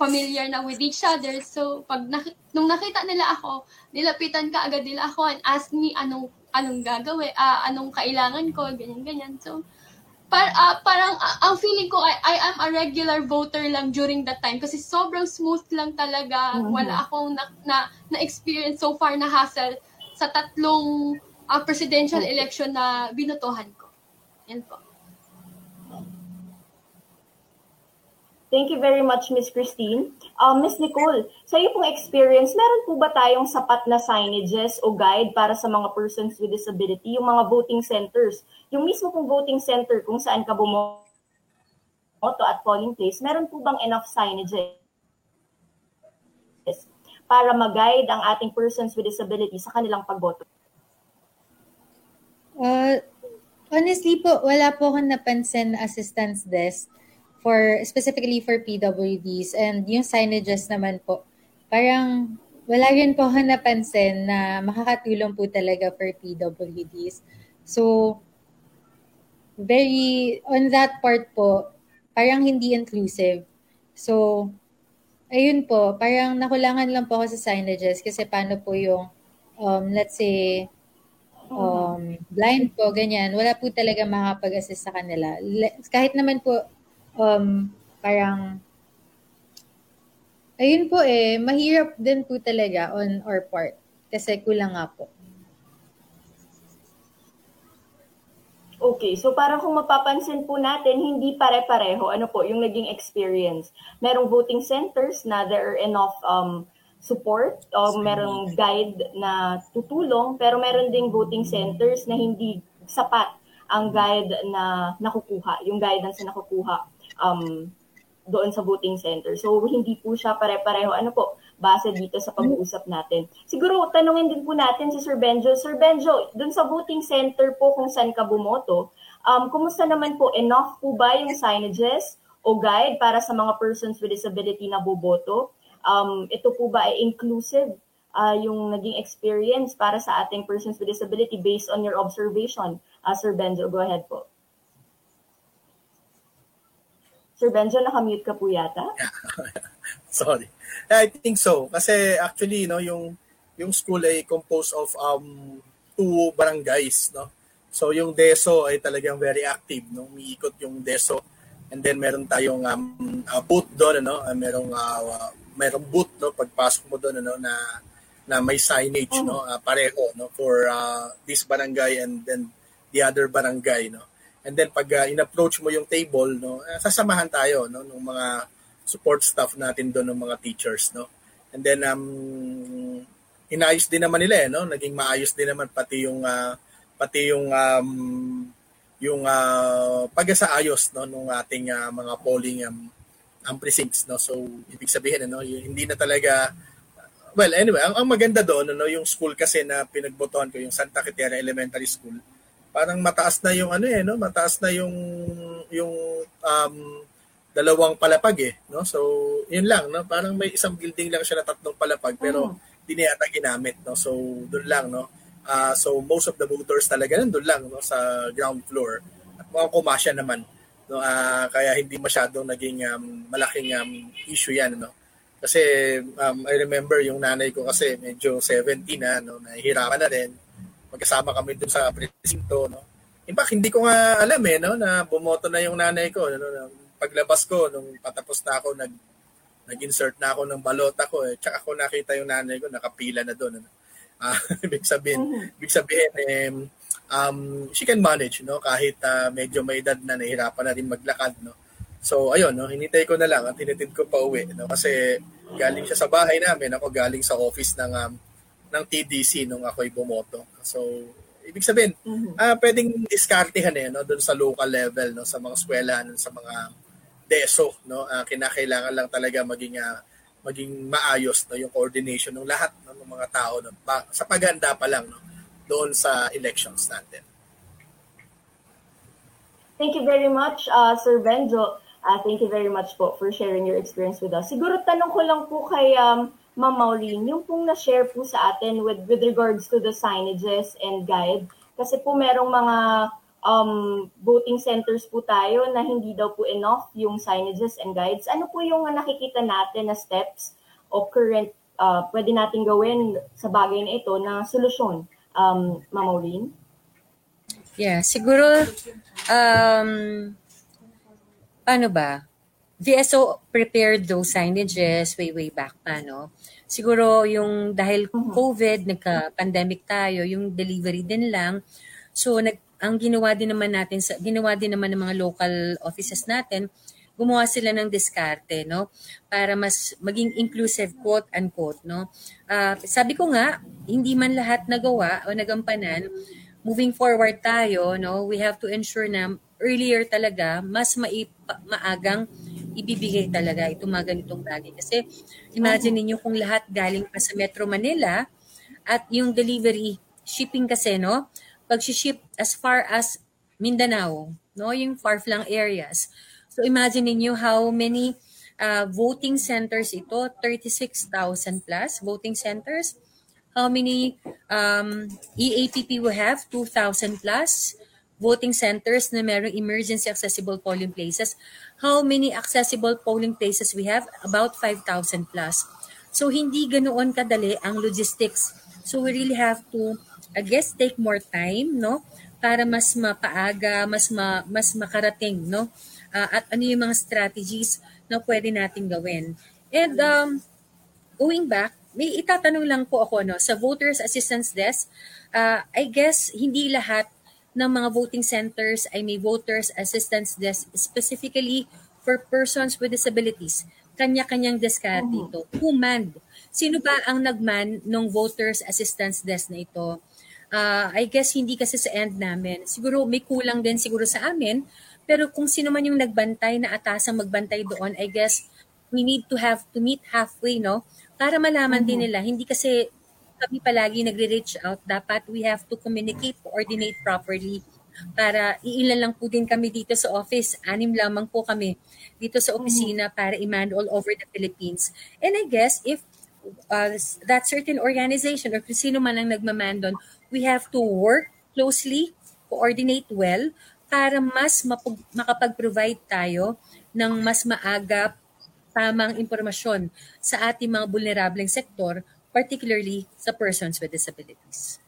familiar na with each other. So pag naki- nung nakita nila ako nilapitan ka agad nila ako and ask me anong anong gagawin ah, anong kailangan ko ganyan ganyan. So par, ah, parang ah, ang feeling ko I, I am a regular voter lang during that time kasi sobrang smooth lang talaga. Mhm. wala akong na, na, na experience so far na hassle sa tatlong ah, presidential Okay. election na binotohan ko. Yan po Thank you very much, Miss Christine. Um, Miss Nicole, sa iyo pong experience, meron po ba tayong sapat na signages o guide para sa mga persons with disability, yung mga voting centers? Yung mismo pong voting center kung saan ka bumoto at polling place, meron po bang enough signages para mag-guide ang ating persons with disability sa kanilang pagboto? Uh, honestly po, wala po akong napansin na assistance desk for specifically for PWDs and yung signages naman po. Parang wala rin po akong napansin na makakatulong po talaga for PWDs. So, very, on that part po, parang hindi inclusive. So, ayun po, parang nakulangan lang po ako sa signages kasi paano po yung, um, let's say, um, blind po, ganyan, wala po talaga makakapag-assist sa kanila. Kahit naman po, um, parang, ayun po eh, mahirap din po talaga on our part. Kasi kulang nga po. Okay, so parang kung mapapansin po natin, hindi pare-pareho ano po yung naging experience. Merong voting centers na there are enough um, support o merong guide na tutulong, pero meron ding voting centers na hindi sapat ang guide na nakukuha, yung guidance na nakukuha um, doon sa voting center. So hindi po siya pare-pareho. Ano po, base dito sa pag-uusap natin. Siguro tanungin din po natin si Sir Benjo. Sir Benjo, doon sa voting center po kung saan ka bumoto, um, kumusta naman po, enough po ba yung signages o guide para sa mga persons with disability na boboto? Um, ito po ba ay inclusive uh, yung naging experience para sa ating persons with disability based on your observation? Uh, Sir Benjo, go ahead po. Sir Benjo, nakamute ka po yata? Sorry. I think so. Kasi actually, no, yung yung school ay composed of um two barangays, no. So yung DESO ay talagang very active, no. Umiikot yung DESO. And then meron tayong um, uh, booth doon, ano, uh, merong uh, merong booth, no, pagpasok mo doon, ano, na na may signage, no, uh, pareho, no, for uh, this barangay and then the other barangay, no. And then pag uh, in-approach mo yung table, no, uh, sasamahan tayo, no, ng mga support staff natin doon ng mga teachers, no. And then um inayos din naman nila, eh, no. Naging maayos din naman pati yung uh, pati yung um, yung uh, pag-asaayos no nung ating uh, mga polling um, um, precincts no so ibig sabihin ano y- hindi na talaga well anyway ang, ang maganda doon ano yung school kasi na pinagbotohan ko yung Santa Quitera Elementary School parang mataas na yung ano eh no? Mataas na yung yung um, dalawang palapag eh no? So yun lang no? Parang may isang building lang siya na tatlong palapag pero hindi na yata ginamit no? So doon lang no? Ah, so most of the voters talaga nandun lang no? Sa ground floor. At mga kumasya naman no? Ah, kaya hindi masyadong naging um, malaking um, issue yan no? Kasi um, I remember yung nanay ko kasi medyo 70 na no? Nahihirapan na rin magkasama kami dun sa presinto no in fact hindi ko nga alam eh no na bumoto na yung nanay ko no, no, paglabas ko nung patapos na ako nag nag-insert na ako ng balota ko eh tsaka ako nakita yung nanay ko nakapila na doon ano. Ah, ibig sabihin, ibig sabihin eh, um, she can manage, no? Kahit uh, medyo may edad na nahihirapan na rin maglakad, no? So ayun, no, hinintay ko na lang at hinitid ko pa uwi no kasi galing siya sa bahay namin, ako galing sa office ng um, ng TDC nung ako'y bumoto. So ibig sabihin, mm-hmm. uh, pwedeng diskartehan eh no doon sa local level no sa mga eskwelahan, sa mga DESO no. Uh, kinakailangan lang talaga maging uh, maging maayos no yung coordination ng lahat no, ng mga tao no, pa, sa paghanda pa lang no doon sa elections natin. Thank you very much, uh, Sir Benjo. Uh, thank you very much po for sharing your experience with us. Siguro tanong ko lang po kay um, Ma'am Maureen, yung pong na-share po sa atin with, with regards to the signages and guide, kasi po merong mga um, voting centers po tayo na hindi daw po enough yung signages and guides. Ano po yung nakikita natin na steps o current uh, pwede natin gawin sa bagay na ito na solusyon, um, Ma'am Maureen? Yeah, siguro um, ano ba, VSO prepared those signages way, way back pa, no? Siguro yung dahil mm-hmm. COVID, nagka-pandemic tayo, yung delivery din lang. So, nag, ang ginawa din naman natin, sa, ginawa din naman ng mga local offices natin, gumawa sila ng diskarte, no? Para mas maging inclusive, quote unquote, no? Uh, sabi ko nga, hindi man lahat nagawa o nagampanan, moving forward tayo, no? We have to ensure na earlier talaga, mas maipa, maagang ibibigay talaga itong mga ganitong bagay. Kasi imagine niyo kung lahat galing pa sa Metro Manila at yung delivery, shipping kasi, no? Pag ship as far as Mindanao, no? Yung far-flung areas. So imagine niyo how many uh, voting centers ito, 36,000 plus voting centers. How many um, EAPP we have? 2,000 plus voting centers na merong emergency accessible polling places. How many accessible polling places we have? About 5,000 plus. So hindi ganoon kadali ang logistics. So we really have to, I guess, take more time, no? Para mas mapaaga, mas ma, mas makarating, no? Uh, at ano yung mga strategies na pwede nating gawin. And um, going back, may itatanong lang po ako no sa voters assistance desk uh, I guess hindi lahat ng mga voting centers ay may voters assistance desk specifically for persons with disabilities. Kanya-kanyang diskarte mm-hmm. ito. Who manned? Sino ba ang nagman ng voters assistance desk na ito? Uh, I guess hindi kasi sa end namin. Siguro may kulang din siguro sa amin. Pero kung sino man yung nagbantay na atasang magbantay doon, I guess we need to have to meet halfway, no? Para malaman mm-hmm. din nila. Hindi kasi kami palagi nagre-reach out, dapat we have to communicate, coordinate properly para iilan lang po din kami dito sa office. Anim lamang po kami dito sa opisina mm-hmm. para i-man all over the Philippines. And I guess if uh, that certain organization or kung sino man ang nagmaman doon, we have to work closely, coordinate well para mas mapag- makapag-provide tayo ng mas maaga tamang impormasyon sa ating mga vulnerableng sektor particularly sa persons with disabilities.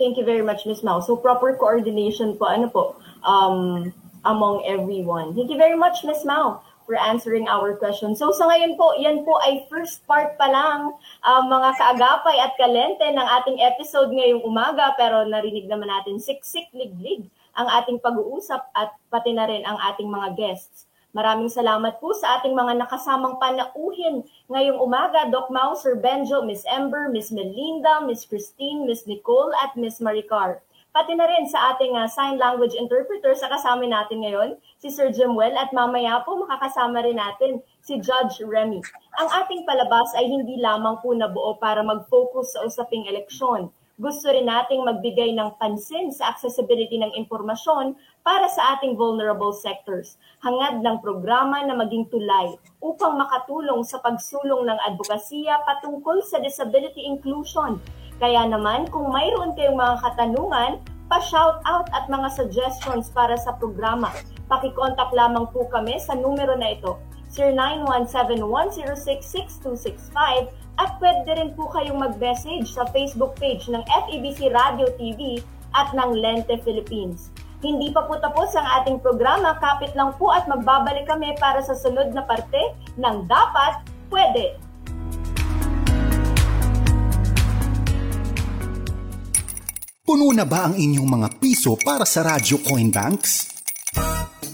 Thank you very much, Ms. Mao. So proper coordination po, ano po, um, among everyone. Thank you very much, Ms. Mao, for answering our question. So sa ngayon po, yan po ay first part pa lang um, mga kaagapay at kalente ng ating episode ngayong umaga pero narinig naman natin siksik liglig ang ating pag-uusap at pati na rin ang ating mga guests. Maraming salamat po sa ating mga nakasamang panauhin ngayong umaga, Doc Mau, Sir Benjo, Miss Ember, Miss Melinda, Miss Christine, Miss Nicole, at Miss Maricar. Pati na rin sa ating uh, sign language interpreter sa kasama natin ngayon, si Sir Jimwell, at mamaya po makakasama rin natin si Judge Remy. Ang ating palabas ay hindi lamang po nabuo para mag-focus sa usaping eleksyon. Gusto rin nating magbigay ng pansin sa accessibility ng impormasyon para sa ating vulnerable sectors. Hangad ng programa na maging tulay upang makatulong sa pagsulong ng advokasya patungkol sa disability inclusion. Kaya naman kung mayroon kayong mga katanungan, pa-shout out at mga suggestions para sa programa, pakikontak lamang po kami sa numero na ito, 0917-106-6265 at pwede rin po kayong mag-message sa Facebook page ng FEBC Radio TV at ng Lente Philippines. Hindi pa po tapos ang ating programa, kapit lang po at magbabalik kami para sa sunod na parte ng Dapat Pwede. Puno na ba ang inyong mga piso para sa Radyo Coin Banks?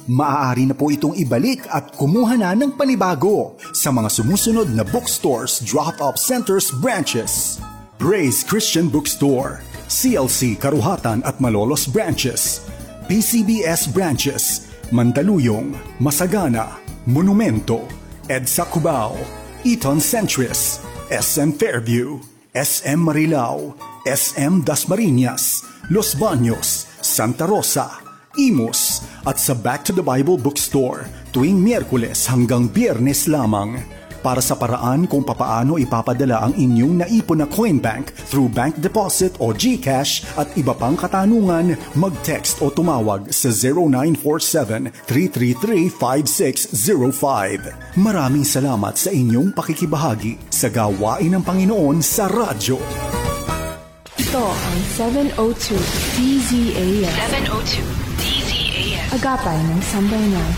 Maaari na po itong ibalik at kumuha na ng panibago sa mga sumusunod na bookstores, drop-off centers, branches. Praise Christian Bookstore, CLC Karuhatan at Malolos branches, PCBS branches, Mandaluyong, Masagana, Monumento, EDSA Cubao, Eton Centris, SM Fairview, SM Marilao, SM Dasmariñas, Los Baños, Santa Rosa, Imus at sa Back to the Bible Bookstore tuwing Miyerkules hanggang Biyernes lamang para sa paraan kung papaano ipapadala ang inyong naipon na coin bank through bank deposit o GCash at iba pang katanungan, mag-text o tumawag sa 0947-333-5605. Maraming salamat sa inyong pakikibahagi sa gawain ng Panginoon sa radyo. Ito ang 702 DZAS. 702 DZAS. Agapay ng Sambayanan.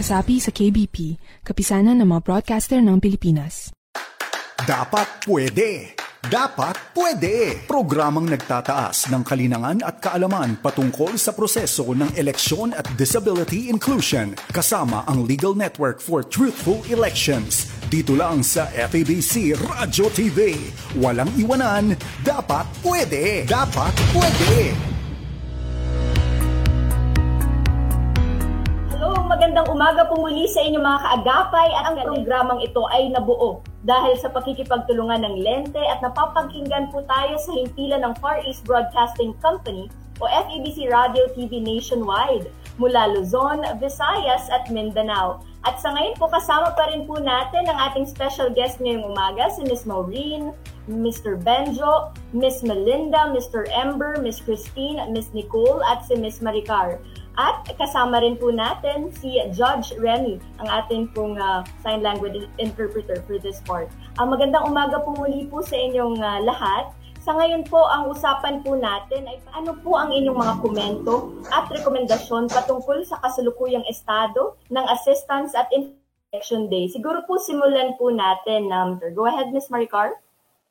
Kasapi sa KBP, kapisanan ng mga broadcaster ng Pilipinas. Dapat pwede! Dapat pwede! Programang nagtataas ng kalinangan at kaalaman patungkol sa proseso ng eleksyon at disability inclusion kasama ang Legal Network for Truthful Elections. Dito lang sa FABC Radio TV. Walang iwanan, dapat pwede! Dapat pwede! Hello, magandang umaga po muli sa inyo mga kaagapay at ang programang ito ay nabuo dahil sa pakikipagtulungan ng Lente at napapakinggan po tayo sa himpilan ng Far East Broadcasting Company o FEBC Radio TV nationwide mula Luzon, Visayas at Mindanao. At sa ngayon po kasama pa rin po natin ang ating special guest ngayong umaga si Miss Maureen, Mr. Benjo, Miss Melinda, Mr. Ember, Miss Christine, Miss Nicole at si Miss Maricar. At kasama rin po natin si Judge Remy, ang ating pong uh, sign language interpreter for this part. Uh, magandang umaga po muli po sa inyong uh, lahat. Sa ngayon po, ang usapan po natin ay ano po ang inyong mga komento at rekomendasyon patungkol sa kasalukuyang estado ng assistance at election day. Siguro po simulan po natin. Um, go ahead, Ms. Maricar.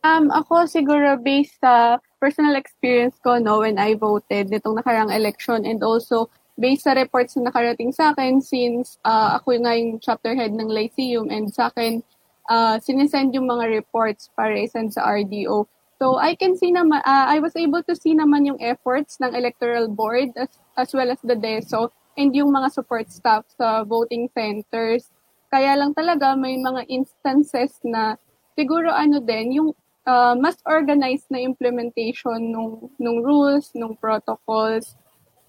Um, ako siguro based sa personal experience ko no, when I voted nitong nakarang election and also based sa reports na nakarating sa akin since uh, ako nga yung chapter head ng Lyceum and sa akin uh, sinesend yung mga reports para isend sa RDO. So I can see naman, uh, I was able to see naman yung efforts ng electoral board as, as well as the DESO and yung mga support staff sa voting centers. Kaya lang talaga may mga instances na siguro ano din, yung uh, mas organized na implementation nung, nung rules, nung protocols,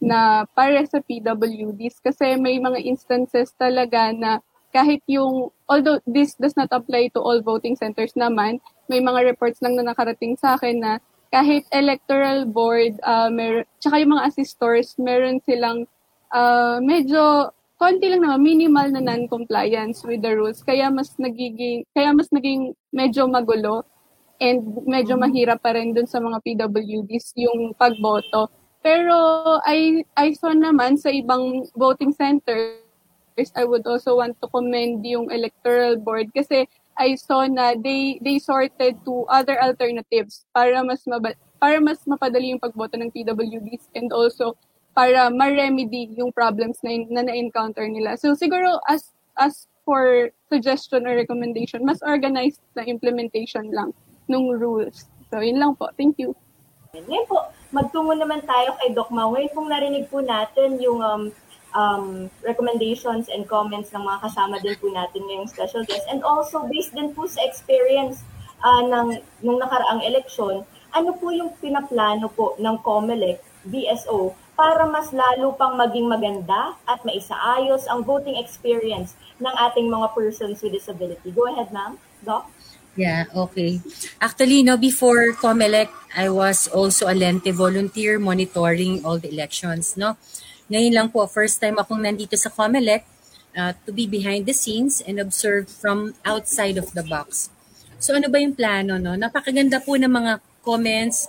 na para sa PWDs kasi may mga instances talaga na kahit yung, although this does not apply to all voting centers naman, may mga reports lang na nakarating sa akin na kahit electoral board, uh, mer- tsaka yung mga assistors, meron silang uh, medyo konti lang naman, minimal na non-compliance with the rules. Kaya mas nagiging, kaya mas naging medyo magulo and medyo mahirap pa rin dun sa mga PWDs yung pagboto. Pero I, I saw naman sa ibang voting centers, I would also want to commend yung electoral board kasi I saw na they they sorted to other alternatives para mas maba, para mas mapadali yung pagboto ng PWDs and also para ma-remedy yung problems na, na na-encounter nila. So siguro as as for suggestion or recommendation, mas organized na implementation lang nung rules. So yun lang po. Thank you. Ngayon po, magtungo naman tayo kay Doc. Ngayon kung narinig po natin yung um, um, recommendations and comments ng mga kasama din po natin ngayong special guest. And also, based din po sa experience uh, ng, ng nakaraang eleksyon, ano po yung pinaplano po ng COMELEC, BSO, para mas lalo pang maging maganda at maisaayos ang voting experience ng ating mga persons with disability. Go ahead, ma'am. Doc? Yeah, okay. Actually, no, before COMELEC, I was also a Lente volunteer monitoring all the elections, no. Ngayon lang po, first time akong nandito sa COMELEC uh, to be behind the scenes and observe from outside of the box. So ano ba yung plano, no? Napakaganda po ng mga comments,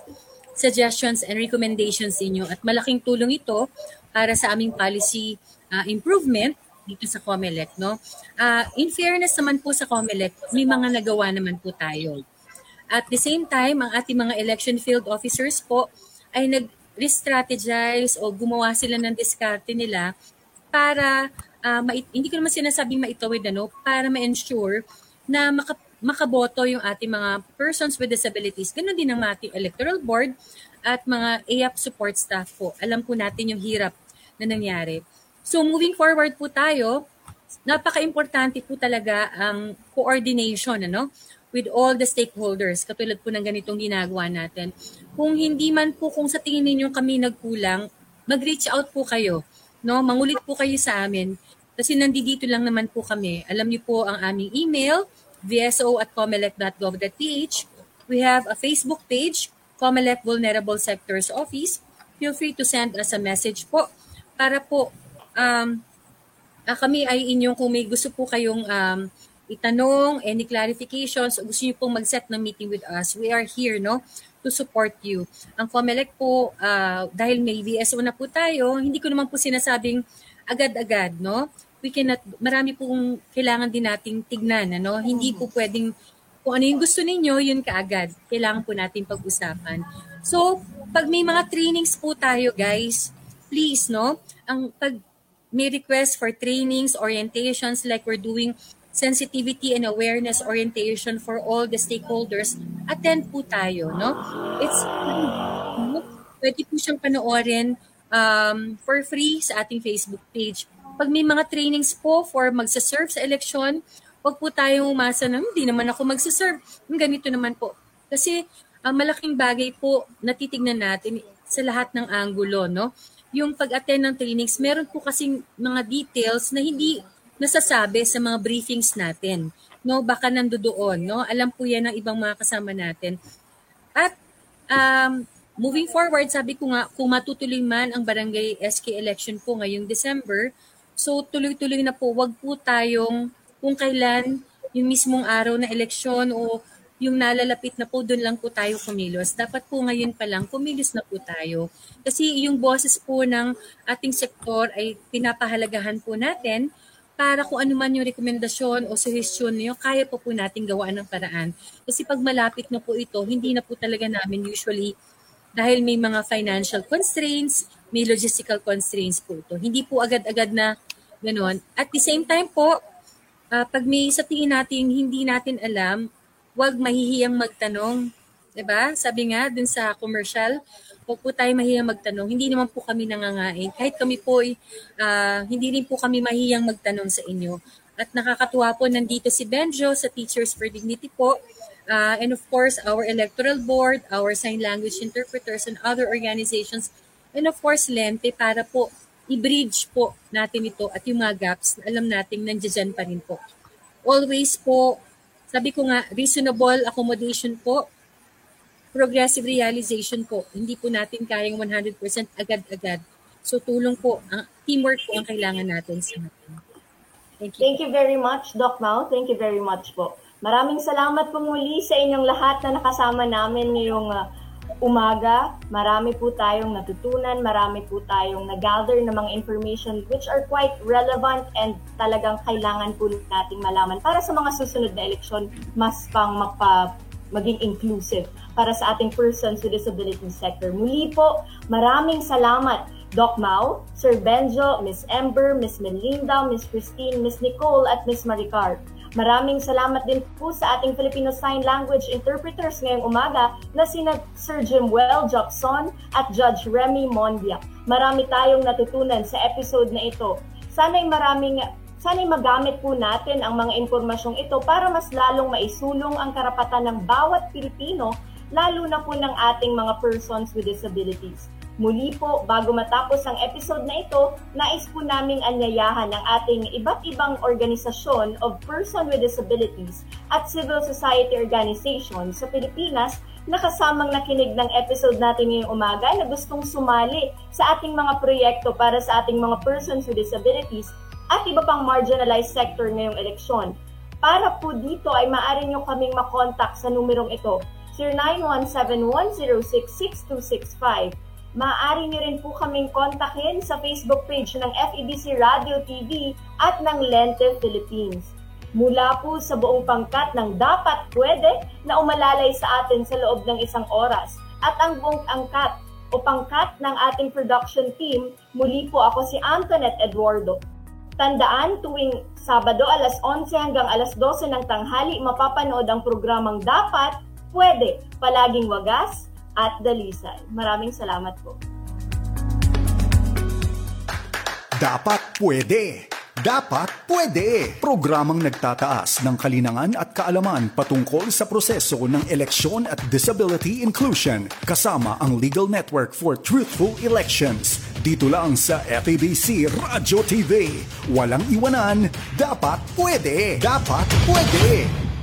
suggestions, and recommendations inyo at malaking tulong ito para sa aming policy uh, improvement dito sa COMELEC, no? Uh, in fairness naman po sa COMELEC, may mga nagawa naman po tayo. At the same time, ang ating mga election field officers po ay nag-strategize o gumawa sila ng diskarte nila para uh, mait- hindi ko naman sinasabing maitawid ano, para ma-ensure na maka- makaboto yung ating mga persons with disabilities. Ganun din ang ating electoral board at mga AAP support staff po. Alam po natin yung hirap na nangyari. So moving forward po tayo, napaka-importante po talaga ang coordination ano with all the stakeholders katulad po ng ganitong ginagawa natin. Kung hindi man po kung sa tingin ninyo kami nagkulang, mag-reach out po kayo, no? Mangulit po kayo sa amin kasi nandito lang naman po kami. Alam niyo po ang aming email vso at comelec.gov.ph. We have a Facebook page, Comelec Vulnerable Sectors Office. Feel free to send us a message po para po um, uh, kami ay inyong kung may gusto po kayong um, itanong, any clarifications, gusto niyo pong mag-set ng meeting with us, we are here no to support you. Ang COMELEC po, uh, dahil may VSO na po tayo, hindi ko naman po sinasabing agad-agad, no? We cannot, marami pong kailangan din nating tignan, ano? Hindi po pwedeng, kung ano yung gusto ninyo, yun kaagad. Kailangan po natin pag-usapan. So, pag may mga trainings po tayo, guys, please, no? Ang pag may request for trainings, orientations like we're doing sensitivity and awareness orientation for all the stakeholders, attend po tayo, no? It's pwede po siyang panoorin um, for free sa ating Facebook page. Pag may mga trainings po for magsaserve sa election, wag po tayong umasa na hindi naman ako magsaserve. Ganito naman po. Kasi ang malaking bagay po natitignan natin sa lahat ng anggulo, no? Yung pag-attend ng trainings, meron po kasing mga details na hindi nasasabi sa mga briefings natin. No, baka nandoon, no? Alam po 'yan ng ibang mga kasama natin. At um, moving forward, sabi ko nga kung matutuloy man ang barangay SK election po ngayong December, so tuloy-tuloy na po, wag po tayong kung kailan yung mismong araw na eleksyon o yung nalalapit na po, doon lang po tayo kumilos. Dapat po ngayon pa lang, kumilos na po tayo. Kasi yung boses po ng ating sektor ay pinapahalagahan po natin para kung ano man yung rekomendasyon o suhestyon niyo, kaya po po natin gawaan ng paraan. Kasi pag malapit na po ito, hindi na po talaga namin usually dahil may mga financial constraints, may logistical constraints po ito. Hindi po agad-agad na ganoon. At the same time po, uh, pag may sa tingin natin hindi natin alam, huwag mahihiyang magtanong. 'Di ba? Sabi nga dun sa commercial, Huwag po tayo mahiyang magtanong. Hindi naman po kami nangangain. Kahit kami po, uh, hindi rin po kami mahiyang magtanong sa inyo. At nakakatuwa po, nandito si Benjo sa Teachers for Dignity po. Uh, and of course, our electoral board, our sign language interpreters, and other organizations. And of course, Lente, para po i-bridge po natin ito at yung mga gaps na alam natin nandiyan pa rin po. Always po, sabi ko nga, reasonable accommodation po progressive realization po. Hindi po natin kayang 100% agad-agad. So tulong po, ang teamwork po ang kailangan natin sa natin. Thank you. Thank you very much, Doc Mao. Thank you very much po. Maraming salamat po muli sa inyong lahat na nakasama namin ngayong uh, umaga. Marami po tayong natutunan, marami po tayong nag-gather ng mga information which are quite relevant and talagang kailangan po nating malaman para sa mga susunod na eleksyon mas pang mapa, maging inclusive para sa ating persons with disability sector. Muli po, maraming salamat Doc Mau, Sir Benjo, Miss Ember, Miss Melinda, Miss Christine, Miss Nicole at Miss Maricar. Maraming salamat din po sa ating Filipino Sign Language interpreters ngayong umaga na sina Sir Jimwell Jobson at Judge Remy Mondia. Marami tayong natutunan sa episode na ito. Sana'y maraming Sana'y magamit po natin ang mga impormasyong ito para mas lalong maisulong ang karapatan ng bawat Pilipino lalo na po ng ating mga persons with disabilities. Muli po, bago matapos ang episode na ito, nais po naming anyayahan ng ating iba't ibang organisasyon of person with disabilities at civil society organizations sa Pilipinas na kasamang nakinig ng episode natin ngayong umaga na gustong sumali sa ating mga proyekto para sa ating mga persons with disabilities at iba pang marginalized sector ngayong eleksyon. Para po dito ay maaari nyo kaming makontak sa numerong ito 0917-106-6265. Maaari niyo rin po kaming kontakin sa Facebook page ng FEBC Radio TV at ng Lente Philippines. Mula po sa buong pangkat ng dapat pwede na umalalay sa atin sa loob ng isang oras at ang buong angkat o pangkat ng ating production team, muli po ako si Antoinette Eduardo. Tandaan, tuwing Sabado alas 11 hanggang alas 12 ng tanghali, mapapanood ang programang Dapat, Pwede, Palaging Wagas at Dalisay. Maraming salamat po. Dapat pwede. Dapat pwede. Programang nagtataas ng kalinangan at kaalaman patungkol sa proseso ng eleksyon at disability inclusion kasama ang Legal Network for Truthful Elections. Dito lang sa FABC Radio TV. Walang iwanan. Dapat pwede. Dapat pwede.